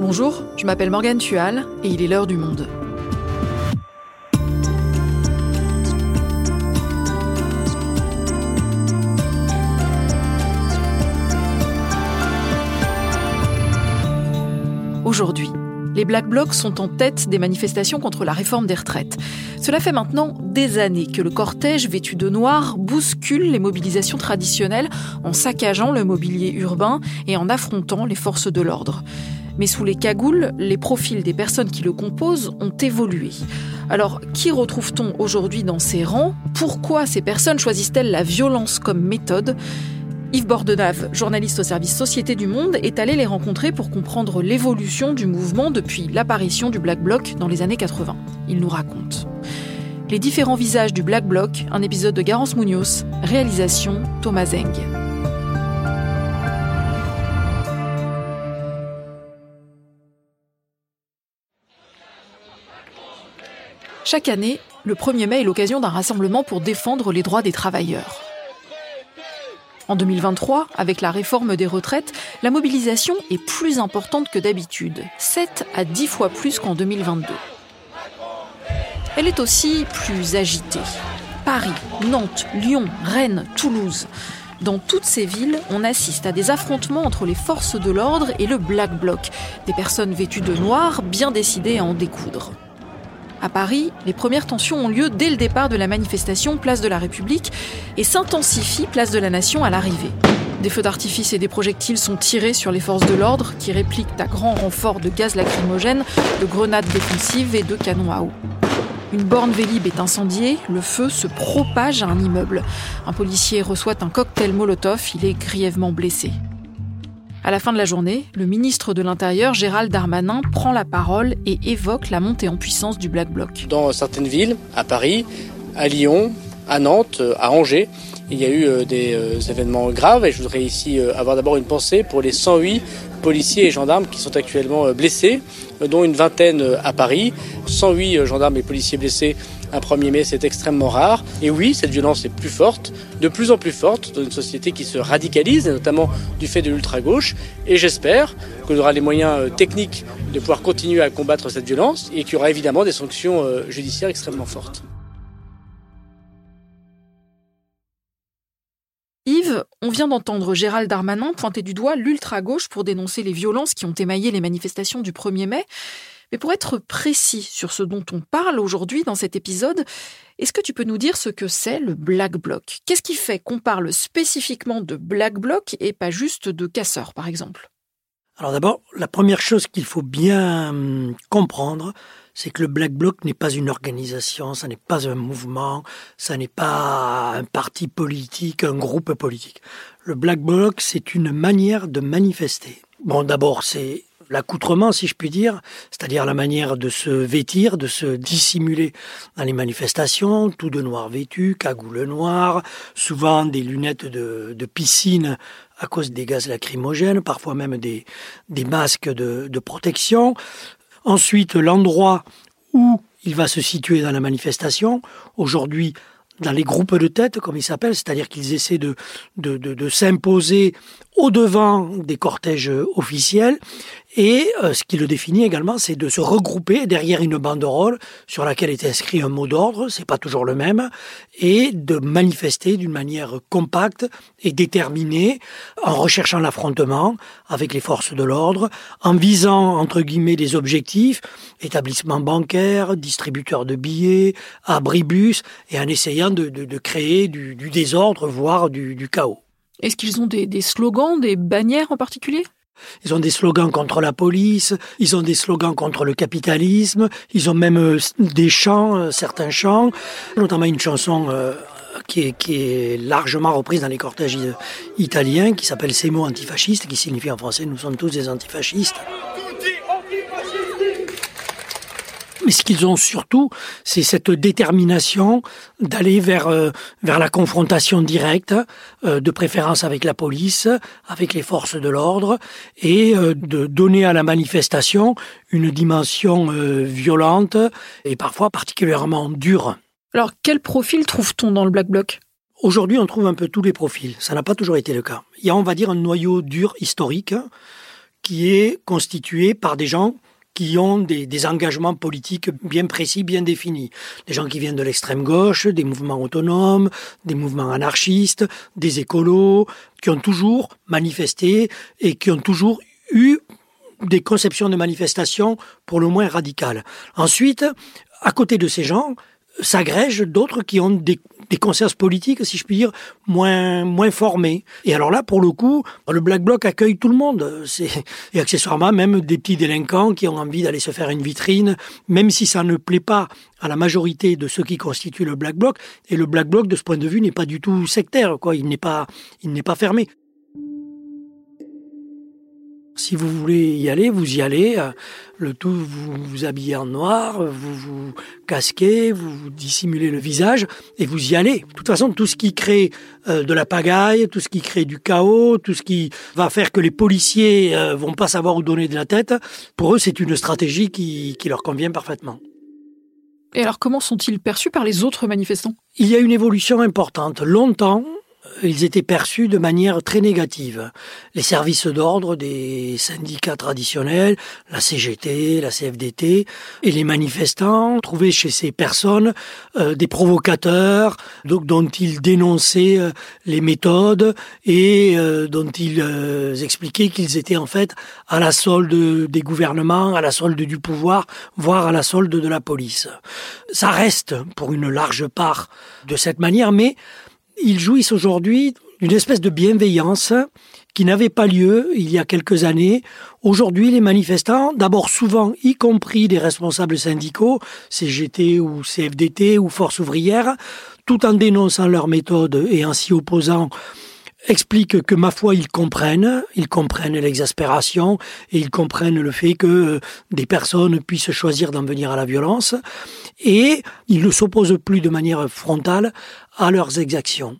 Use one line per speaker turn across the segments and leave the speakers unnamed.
Bonjour, je m'appelle Morgane Tual et il est l'heure du monde. Aujourd'hui, les Black Blocs sont en tête des manifestations contre la réforme des retraites. Cela fait maintenant des années que le cortège vêtu de noir bouscule les mobilisations traditionnelles en saccageant le mobilier urbain et en affrontant les forces de l'ordre. Mais sous les cagoules, les profils des personnes qui le composent ont évolué. Alors, qui retrouve-t-on aujourd'hui dans ces rangs? Pourquoi ces personnes choisissent-elles la violence comme méthode? Yves Bordenave, journaliste au service Société du Monde, est allé les rencontrer pour comprendre l'évolution du mouvement depuis l'apparition du Black Bloc dans les années 80. Il nous raconte. Les différents visages du Black Bloc, un épisode de Garance Munoz, réalisation Thomas Zeng. Chaque année, le 1er mai est l'occasion d'un rassemblement pour défendre les droits des travailleurs. En 2023, avec la réforme des retraites, la mobilisation est plus importante que d'habitude, 7 à 10 fois plus qu'en 2022. Elle est aussi plus agitée. Paris, Nantes, Lyon, Rennes, Toulouse. Dans toutes ces villes, on assiste à des affrontements entre les forces de l'ordre et le Black Bloc, des personnes vêtues de noir bien décidées à en découdre. À Paris, les premières tensions ont lieu dès le départ de la manifestation Place de la République et s'intensifient Place de la Nation à l'arrivée. Des feux d'artifice et des projectiles sont tirés sur les forces de l'ordre qui répliquent à grand renfort de gaz lacrymogène, de grenades défensives et de canons à eau. Une borne Vélib est incendiée, le feu se propage à un immeuble. Un policier reçoit un cocktail Molotov, il est grièvement blessé. À la fin de la journée, le ministre de l'Intérieur, Gérald Darmanin, prend la parole et évoque la montée en puissance du Black Bloc.
Dans certaines villes, à Paris, à Lyon, à Nantes, à Angers, il y a eu euh, des euh, événements graves et je voudrais ici euh, avoir d'abord une pensée pour les 108 policiers et gendarmes qui sont actuellement blessés, dont une vingtaine à Paris. 108 gendarmes et policiers blessés un 1er mai, c'est extrêmement rare. Et oui, cette violence est plus forte, de plus en plus forte, dans une société qui se radicalise, notamment du fait de l'ultra-gauche. Et j'espère qu'on aura les moyens techniques de pouvoir continuer à combattre cette violence et qu'il y aura évidemment des sanctions judiciaires extrêmement fortes.
Yves, on vient d'entendre Gérald Darmanin pointer du doigt l'ultra-gauche pour dénoncer les violences qui ont émaillé les manifestations du 1er mai. Mais pour être précis sur ce dont on parle aujourd'hui dans cet épisode, est-ce que tu peux nous dire ce que c'est le Black Bloc? Qu'est-ce qui fait qu'on parle spécifiquement de Black Bloc et pas juste de casseurs, par exemple?
Alors d'abord, la première chose qu'il faut bien hum, comprendre, c'est que le Black Bloc n'est pas une organisation, ça n'est pas un mouvement, ça n'est pas un parti politique, un groupe politique. Le Black Bloc, c'est une manière de manifester. Bon, d'abord, c'est l'accoutrement, si je puis dire, c'est-à-dire la manière de se vêtir, de se dissimuler dans les manifestations, tout de noir vêtu, cagoule noire, souvent des lunettes de, piscine à cause des gaz lacrymogènes, parfois même des, des masques de, de protection. Ensuite, l'endroit où il va se situer dans la manifestation. Aujourd'hui, dans les groupes de tête, comme ils s'appellent, c'est-à-dire qu'ils essaient de, de, de s'imposer au-devant des cortèges officiels et euh, ce qui le définit également, c'est de se regrouper derrière une banderole sur laquelle est inscrit un mot d'ordre, c'est pas toujours le même, et de manifester d'une manière compacte et déterminée, en recherchant l'affrontement avec les forces de l'ordre, en visant entre guillemets des objectifs, établissements bancaires, distributeurs de billets, abribus, et en essayant de, créer du, désordre, voire du, chaos.
Est-ce qu'ils ont des slogans, des bannières en particulier?
Ils ont des slogans contre la police, ils ont des slogans contre le capitalisme, ils ont même euh, des chants, euh, certains chants, notamment une chanson euh, qui est, largement reprise dans les cortèges italiens, qui s'appelle Semo antifasciste, qui signifie en français Nous sommes tous des antifascistes. Mais ce qu'ils ont surtout, c'est cette détermination d'aller vers, euh, vers la confrontation directe, euh, de préférence avec la police, avec les forces de l'ordre, et euh, de donner à la manifestation une dimension violente et parfois particulièrement dure.
Alors, quel profil trouve-t-on dans le Black Bloc?
Aujourd'hui, on trouve un peu tous les profils. Ça n'a pas toujours été le cas. Il y a, on va dire, un noyau dur historique qui est constitué par des gens qui ont des, engagements politiques bien précis, bien définis. Des gens qui viennent de l'extrême gauche, des mouvements autonomes, des mouvements anarchistes, des écolos, qui ont toujours manifesté et qui ont toujours eu des conceptions de manifestation pour le moins radicales. Ensuite, à côté de ces gens, s'agrègent d'autres qui ont des, consciences politiques, si je puis dire, moins, moins formées. Et alors là, pour le coup, le Black Bloc accueille tout le monde. Et accessoirement, même des petits délinquants qui ont envie d'aller se faire une vitrine, même si ça ne plaît pas à la majorité de ceux qui constituent le Black Bloc. Et le Black Bloc, de ce point de vue, n'est pas du tout sectaire, quoi. Il n'est pas, il n'est pas fermé. Si vous voulez y aller, vous y allez. Euh, le tout, vous vous habillez en noir, vous vous casquez, vous, vous dissimulez le visage et vous y allez. De toute façon, tout ce qui crée euh, de la pagaille, tout ce qui crée du chaos, tout ce qui va faire que les policiers euh, vont pas savoir où donner de la tête, pour eux, c'est une stratégie qui, qui leur convient parfaitement.
Et alors, comment sont-ils perçus par les autres manifestants?
Il y a une évolution importante. Longtemps, ils étaient perçus de manière très négative. Les services d'ordre des syndicats traditionnels, la CGT, la CFDT, et les manifestants trouvaient chez ces personnes euh, des provocateurs, donc dont ils dénonçaient euh, les méthodes et euh, dont ils expliquaient qu'ils étaient en fait à la solde des gouvernements, à la solde du pouvoir, voire à la solde de la police. Ça reste pour une large part de cette manière, mais ils jouissent aujourd'hui d'une espèce de bienveillance qui n'avait pas lieu il y a quelques années. Aujourd'hui, les manifestants, d'abord souvent, y compris des responsables syndicaux, CGT ou CFDT ou Force ouvrière, tout en dénonçant leur méthode et en s'y opposant, expliquent que, ma foi, ils comprennent, ils comprennent l'exaspération et ils comprennent le fait que des personnes puissent choisir d'en venir à la violence et ils ne s'opposent plus de manière frontale à leurs exactions.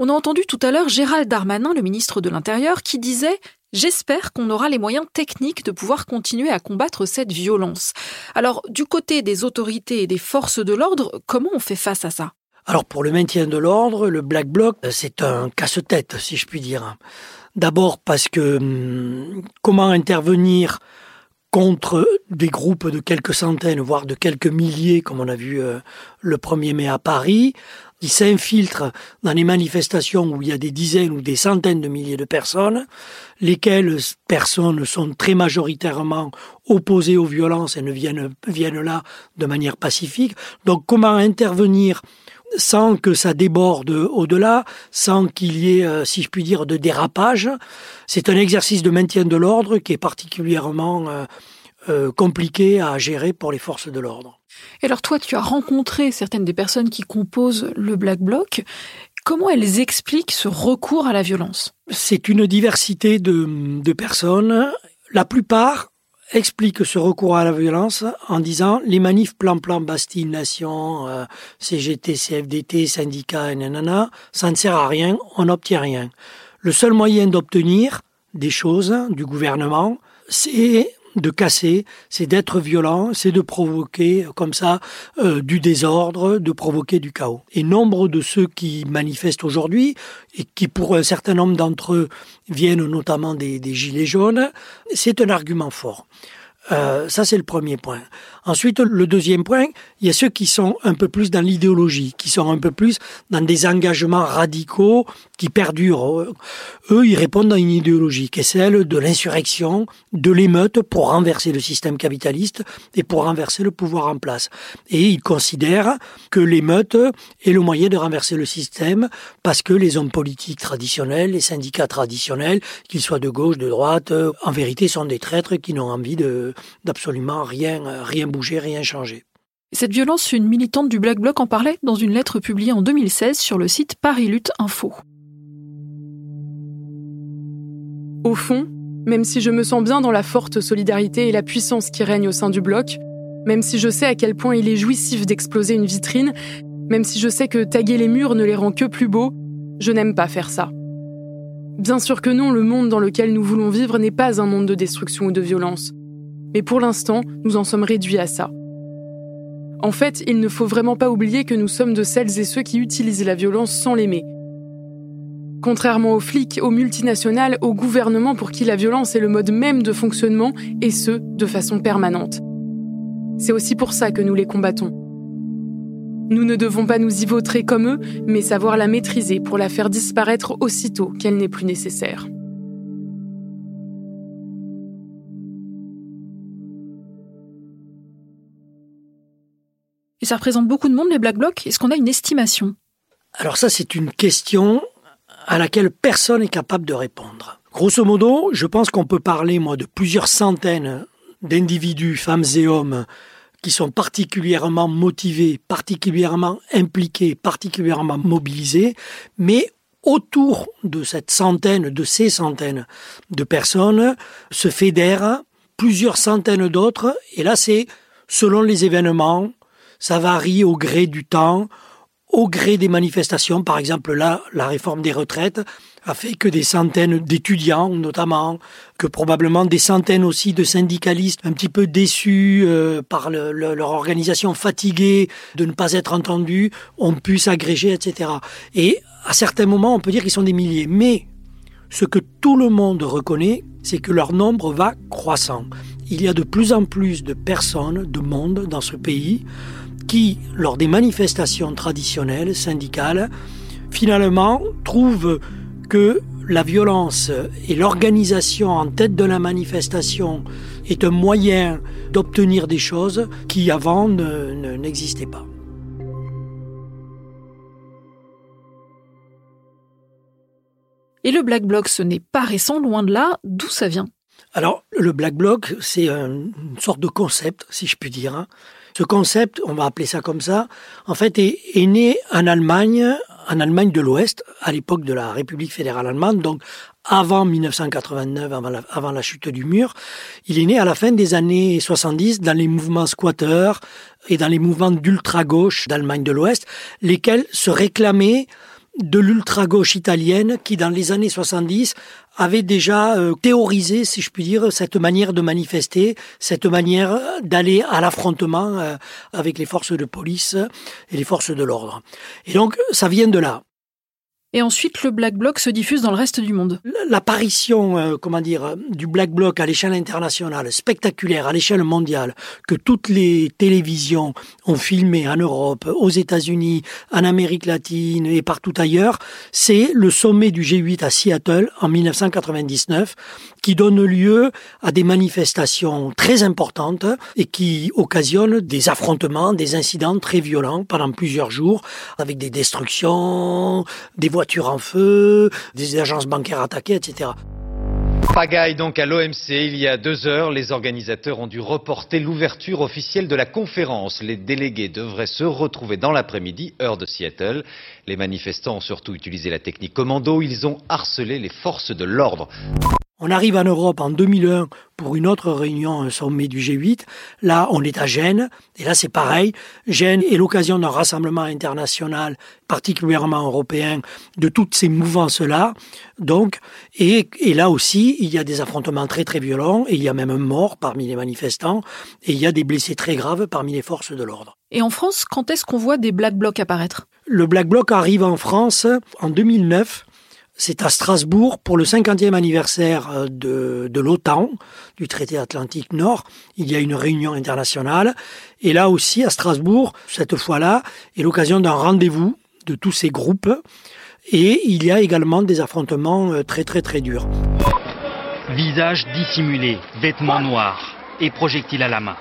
On a entendu tout à l'heure Gérald Darmanin, le ministre de l'Intérieur, qui disait J'espère qu'on aura les moyens techniques de pouvoir continuer à combattre cette violence. Alors, du côté des autorités et des forces de l'ordre, comment on fait face à ça?
Alors, pour le maintien de l'ordre, le Black Bloc, c'est un casse-tête, si je puis dire. D'abord parce que hum, comment intervenir contre des groupes de quelques centaines, voire de quelques milliers, comme on a vu euh, le 1er mai à Paris, qui s'infiltrent dans les manifestations où il y a des dizaines ou des centaines de milliers de personnes, lesquelles personnes sont très majoritairement opposées aux violences et ne viennent, viennent là de manière pacifique. Donc comment intervenir sans que ça déborde au-delà, sans qu'il y ait, euh, si je puis dire, de dérapage. C'est un exercice de maintien de l'ordre qui est particulièrement euh, euh, compliqué à gérer pour les forces de l'ordre.
Et alors toi, tu as rencontré certaines des personnes qui composent le Black Bloc. Comment elles expliquent ce recours à la violence?
C'est une diversité de, de personnes. La plupart explique ce recours à la violence en disant les manifs plan-plan Bastille Nation, euh, CGT, CFDT, syndicats, nanana, ça ne sert à rien, on n'obtient rien. Le seul moyen d'obtenir des choses du gouvernement, c'est de casser, c'est d'être violent, c'est de provoquer comme ça euh, du désordre, de provoquer du chaos. Et nombre de ceux qui manifestent aujourd'hui, et qui pour un certain nombre d'entre eux viennent notamment des, des gilets jaunes, c'est un argument fort. Euh, ça, c'est le premier point. Ensuite, le deuxième point, il y a ceux qui sont un peu plus dans l'idéologie, qui sont un peu plus dans des engagements radicaux qui perdurent. Eux, ils répondent à une idéologie qui est celle de l'insurrection, de l'émeute pour renverser le système capitaliste et pour renverser le pouvoir en place. Et ils considèrent que l'émeute est le moyen de renverser le système parce que les hommes politiques traditionnels, les syndicats traditionnels, qu'ils soient de gauche, de droite, en vérité sont des traîtres qui n'ont envie de d'absolument rien, rien bouger, rien changer.
Cette violence, une militante du Black Bloc en parlait dans une lettre publiée en 2016 sur le site Paris Lutte Info.
Au fond, même si je me sens bien dans la forte solidarité et la puissance qui règne au sein du bloc, même si je sais à quel point il est jouissif d'exploser une vitrine, même si je sais que taguer les murs ne les rend que plus beaux, je n'aime pas faire ça. Bien sûr que non, le monde dans lequel nous voulons vivre n'est pas un monde de destruction ou de violence. Mais pour l'instant, nous en sommes réduits à ça. En fait, il ne faut vraiment pas oublier que nous sommes de celles et ceux qui utilisent la violence sans l'aimer. Contrairement aux flics, aux multinationales, aux gouvernements pour qui la violence est le mode même de fonctionnement, et ce, de façon permanente. C'est aussi pour ça que nous les combattons. Nous ne devons pas nous y vautrer comme eux, mais savoir la maîtriser pour la faire disparaître aussitôt qu'elle n'est plus nécessaire.
Ça représente beaucoup de monde, les Black Blocs. Est-ce qu'on a une estimation?
Alors ça, c'est une question à laquelle personne n'est capable de répondre. Grosso modo, je pense qu'on peut parler, moi, de plusieurs centaines d'individus, femmes et hommes, qui sont particulièrement motivés, particulièrement impliqués, particulièrement mobilisés, mais autour de cette centaine, de ces centaines de personnes, se fédèrent plusieurs centaines d'autres, et là c'est selon les événements, ça varie au gré du temps, au gré des manifestations. Par exemple, là, la réforme des retraites a fait que des centaines d'étudiants, notamment, que probablement des centaines aussi de syndicalistes un petit peu déçus euh, par leur organisation fatiguée de ne pas être entendus, ont pu s'agréger, etc. Et à certains moments, on peut dire qu'ils sont des milliers. Mais ce que tout le monde reconnaît, c'est que leur nombre va croissant. Il y a de plus en plus de personnes, de monde dans ce pays qui, lors des manifestations traditionnelles, syndicales, finalement trouvent que la violence et l'organisation en tête de la manifestation est un moyen d'obtenir des choses qui avant n'existaient pas.
Et le Black Bloc, ce n'est pas récent, loin de là. D'où ça vient?
Alors, le Black Bloc, c'est une sorte de concept, si je puis dire, hein, ce concept, on va appeler ça comme ça, en fait, est, né en Allemagne, en Allemagne de l'Ouest, à l'époque de la République fédérale allemande, donc avant 1989, avant la, avant la, chute du mur. Il est né à la fin des années 70 dans les mouvements squatteurs et dans les mouvements d'ultra-gauche d'Allemagne de l'Ouest, lesquels se réclamaient de l'ultra-gauche italienne qui, dans les années 70, avait déjà euh, théorisé, si je puis dire, cette manière de manifester, cette manière d'aller à l'affrontement euh, avec les forces de police et les forces de l'ordre. Et donc, ça vient de là.
Et ensuite, le Black Bloc se diffuse dans le reste du monde.
L'apparition, euh, comment dire, du Black Bloc à l'échelle internationale, spectaculaire, à l'échelle mondiale, que toutes les télévisions ont filmé en Europe, aux États-Unis, en Amérique latine et partout ailleurs, c'est le sommet du G8 à Seattle en 1999, qui donne lieu à des manifestations très importantes et qui occasionnent des affrontements, des incidents très violents pendant plusieurs jours, avec des destructions, des voitures en feu, des agences bancaires attaquées, etc.
Pagaille donc à l'OMC. Il y a deux heures, les organisateurs ont dû reporter l'ouverture officielle de la conférence. Les délégués devraient se retrouver dans l'après-midi, heure de Seattle. Les manifestants ont surtout utilisé la technique commando. Ils ont harcelé les forces de l'ordre.
On arrive en Europe en 2001 pour une autre réunion, un sommet du G8. Là, on est à Gênes. Et là, c'est pareil. Gênes est l'occasion d'un rassemblement international, particulièrement européen, de toutes ces mouvances-là. Donc, et, et, là aussi, il y a des affrontements très très violents. Et il y a même un mort parmi les manifestants. Et il y a des blessés très graves parmi les forces de l'ordre.
Et en France, quand est-ce qu'on voit des Black Blocs apparaître?
Le Black Bloc arrive en France en 2009 c'est à Strasbourg pour le 50e anniversaire euh, de, l'OTAN, du traité Atlantique Nord. Il y a une réunion internationale. Et là aussi, à Strasbourg, cette fois-là, est l'occasion d'un rendez-vous de tous ces groupes. Et il y a également des affrontements euh, très très très durs.
Visage dissimulé, vêtements noirs et projectiles à la main.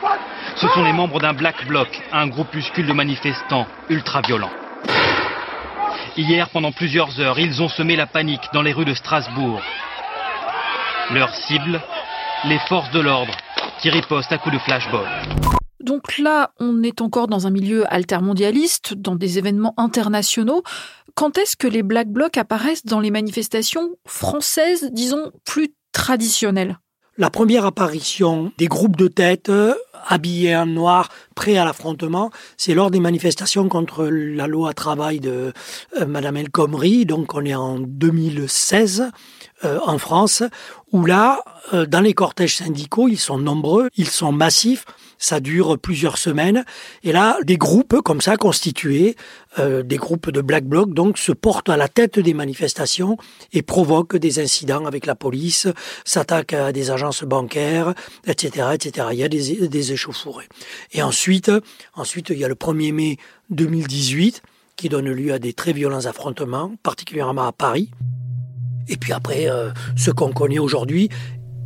Ce sont les membres d'un Black Bloc, un groupuscule de manifestants ultra-violents. Hier, pendant plusieurs heures, ils ont semé la panique dans les rues de Strasbourg. Leur cible, les forces de l'ordre, qui ripostent à coups de flashball.
Donc là, on est encore dans un milieu altermondialiste, dans des événements internationaux. Quand est-ce que les Black Blocs apparaissent dans les manifestations françaises, disons, plus traditionnelles?
La première apparition des groupes de tête habillés en noir, prêt à l'affrontement, c'est lors des manifestations contre la loi travail de euh, Madame El Khomri, donc on est en 2016 euh, en France, où là, euh, dans les cortèges syndicaux, ils sont nombreux, ils sont massifs, ça dure plusieurs semaines, et là, des groupes comme ça constitués, euh, des groupes de Black Bloc, donc se portent à la tête des manifestations et provoquent des incidents avec la police, s'attaquent à des agences bancaires, etc., etc. Il y a des, des échauffourées. Et ensuite, ensuite, il y a le 1er mai 2018 qui donne lieu à des très violents affrontements, particulièrement à Paris. Et puis après, euh, ce qu'on connaît aujourd'hui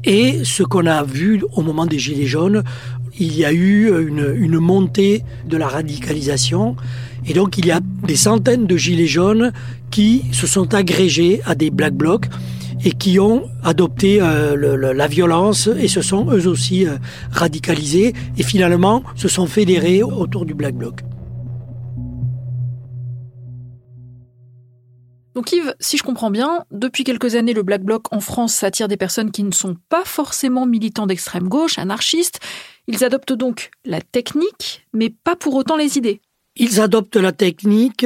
et ce qu'on a vu au moment des Gilets jaunes, il y a eu une, montée de la radicalisation. Et donc, il y a des centaines de Gilets jaunes qui se sont agrégés à des Black Blocs et qui ont adopté euh, la violence et se sont eux aussi euh, radicalisés et finalement se sont fédérés autour du Black Bloc.
Donc Yves, si je comprends bien, depuis quelques années, le Black Bloc en France s'attire des personnes qui ne sont pas forcément militants d'extrême gauche, anarchistes. Ils adoptent donc la technique, mais pas pour autant les idées.
Ils adoptent la technique,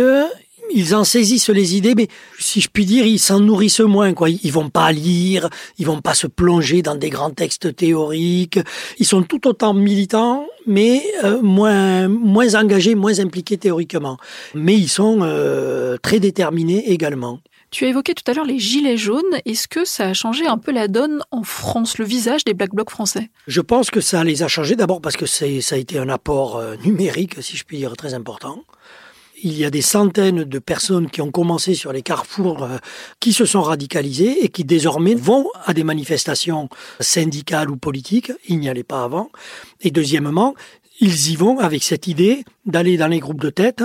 ils en saisissent les idées, mais si je puis dire, ils s'en nourrissent moins. Quoi. Ils vont pas lire, ils vont pas se plonger dans des grands textes théoriques. Ils sont tout autant militants, mais euh, moins moins engagés, moins impliqués théoriquement. Mais ils sont euh, très déterminés également.
Tu as évoqué tout à l'heure les gilets jaunes. Est-ce que ça a changé un peu la donne en France, le visage des Black Blocs français?
Je pense que ça les a changés d'abord parce que ça a été un apport euh, numérique, si je puis dire, très important il y a des centaines de personnes qui ont commencé sur les carrefours, euh, qui se sont radicalisées et qui désormais vont à des manifestations syndicales ou politiques. Il n'y allait pas avant. Et deuxièmement, ils y vont avec cette idée d'aller dans les groupes de tête,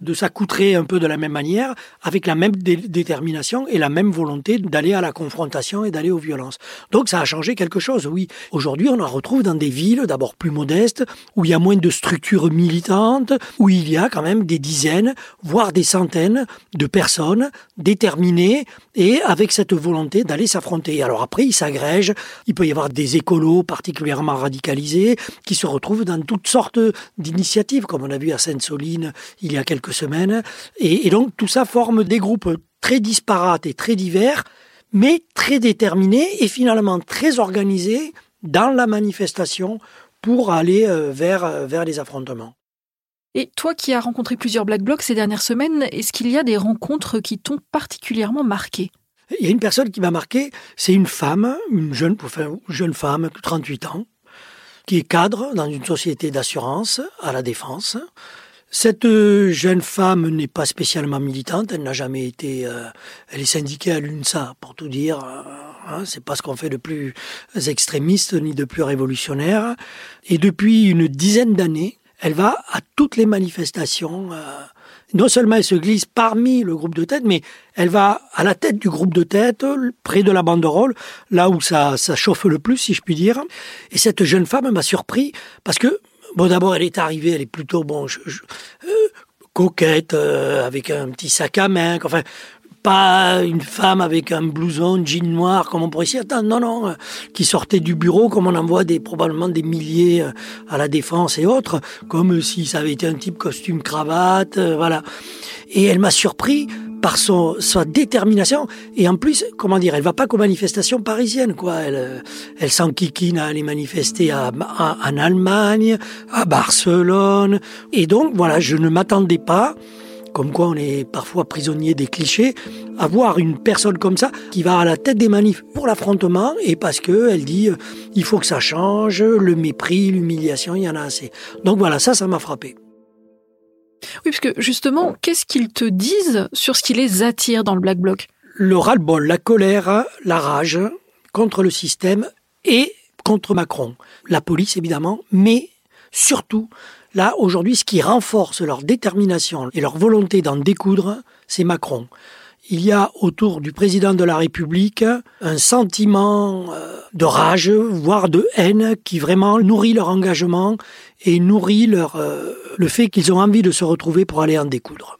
de s'accoutrer un peu de la même manière, avec la même détermination et la même volonté d'aller à la confrontation et d'aller aux violences. Donc ça a changé quelque chose, oui. Aujourd'hui, on en retrouve dans des villes d'abord plus modestes, où il y a moins de structures militantes, où il y a quand même des dizaines, voire des centaines de personnes déterminées et avec cette volonté d'aller s'affronter. Alors après, ils s'agrègent, il peut y avoir des écolos particulièrement radicalisés qui se retrouvent dans toutes sortes d'initiatives, comme on a vu à Sainte-Soline il y a quelques semaines. Et, et donc tout ça forme des groupes très disparates et très divers, mais très déterminés et finalement très organisés dans la manifestation pour aller euh, vers, euh, vers les affrontements.
Et toi qui as rencontré plusieurs Black Blocs ces dernières semaines, est-ce qu'il y a des rencontres qui t'ont particulièrement marqué?
Il y a une personne qui m'a marqué, c'est une femme, une jeune, enfin, jeune femme, 38 ans, qui est cadre dans une société d'assurance à la Défense. Cette euh, jeune femme n'est pas spécialement militante, elle n'a jamais été, euh, elle est syndiquée à l'UNSA, pour tout dire. Euh, hein, c'est pas ce qu'on fait de plus extrémiste ni de plus révolutionnaire. Et depuis une dizaine d'années, elle va à toutes les manifestations. non seulement elle se glisse parmi le groupe de tête, mais elle va à la tête du groupe de tête, près de la banderole, là où ça, ça chauffe le plus, si je puis dire. Et cette jeune femme m'a surpris parce que Bon, d'abord, elle est arrivée, elle est plutôt bon, je, euh, coquette, euh, avec un petit sac à main. Enfin, pas une femme avec un blouson, jean noir, comme on pourrait s'y attendre. Non, non, euh, qui sortait du bureau, comme on en voit des, probablement des milliers à la défense et autres, comme si ça avait été un type costume cravate, voilà. Et elle m'a surpris par son, sa détermination. Et en plus, comment dire, elle va pas qu'aux manifestations parisiennes, quoi. Elle, elle s'enquiquine à aller manifester à, en Allemagne, à Barcelone. Et donc, voilà, je ne m'attendais pas, comme quoi on est parfois prisonnier des clichés, à voir une personne comme ça qui va à la tête des manifs pour l'affrontement et parce que elle dit, il faut que ça change, le mépris, l'humiliation, il y en a assez. Donc voilà, ça, ça m'a frappé.
Oui, parce que justement, qu'est-ce qu'ils te disent sur ce qui les attire dans le Black Bloc?
Le ras-le-bol, la colère, la rage contre le système et contre Macron. La police, évidemment, mais surtout, là, aujourd'hui, ce qui renforce leur détermination et leur volonté d'en découdre, c'est Macron il y a autour du président de la République un sentiment euh, de rage, voire de haine, qui vraiment nourrit leur engagement et nourrit leur, euh, le fait qu'ils ont envie de se retrouver pour aller en découdre.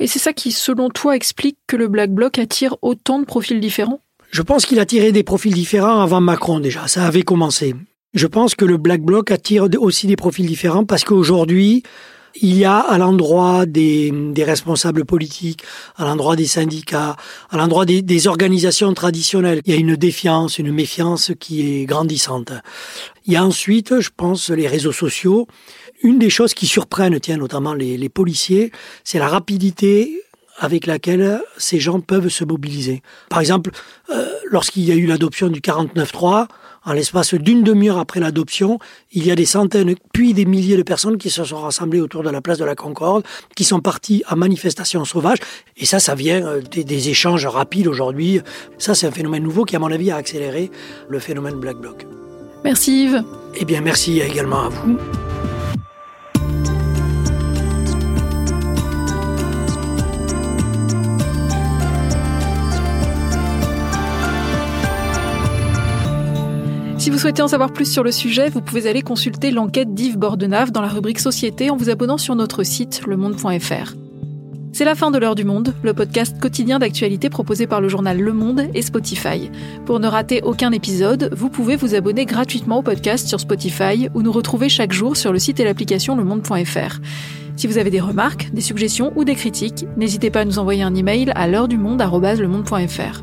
Et c'est ça qui, selon toi, explique que le Black Bloc attire autant de profils différents?
Je pense qu'il attirait des profils différents avant Macron déjà, ça avait commencé. Je pense que le Black Bloc attire aussi des profils différents parce qu'aujourd'hui, il y a à l'endroit des, responsables politiques, à l'endroit des syndicats, à l'endroit des, des, organisations traditionnelles, il y a une défiance, une méfiance qui est grandissante. Il y a ensuite, je pense, les réseaux sociaux. Une des choses qui surprennent, tiens, notamment les, les policiers, c'est la rapidité avec laquelle ces gens peuvent se mobiliser. Par exemple, euh, lorsqu'il y a eu l'adoption du 49.3, en l'espace d'une demi-heure après l'adoption, il y a des centaines, puis des milliers de personnes qui se sont rassemblées autour de la place de la Concorde, qui sont partis en manifestation sauvage. Et ça, ça vient euh, des, des échanges rapides aujourd'hui. Ça, c'est un phénomène nouveau qui, à mon avis, a accéléré le phénomène Black Bloc.
Merci Yves.
Eh bien, merci également à vous.
Si vous souhaitez en savoir plus sur le sujet, vous pouvez aller consulter l'enquête d'Yves Bordenave dans la rubrique Société en vous abonnant sur notre site lemonde.fr. C'est la fin de l'heure du monde, le podcast quotidien d'actualité proposé par le journal Le Monde et Spotify. Pour ne rater aucun épisode, vous pouvez vous abonner gratuitement au podcast sur Spotify ou nous retrouver chaque jour sur le site et l'application lemonde.fr. Si vous avez des remarques, des suggestions ou des critiques, n'hésitez pas à nous envoyer un email à l'heure du monde@lemonde.fr.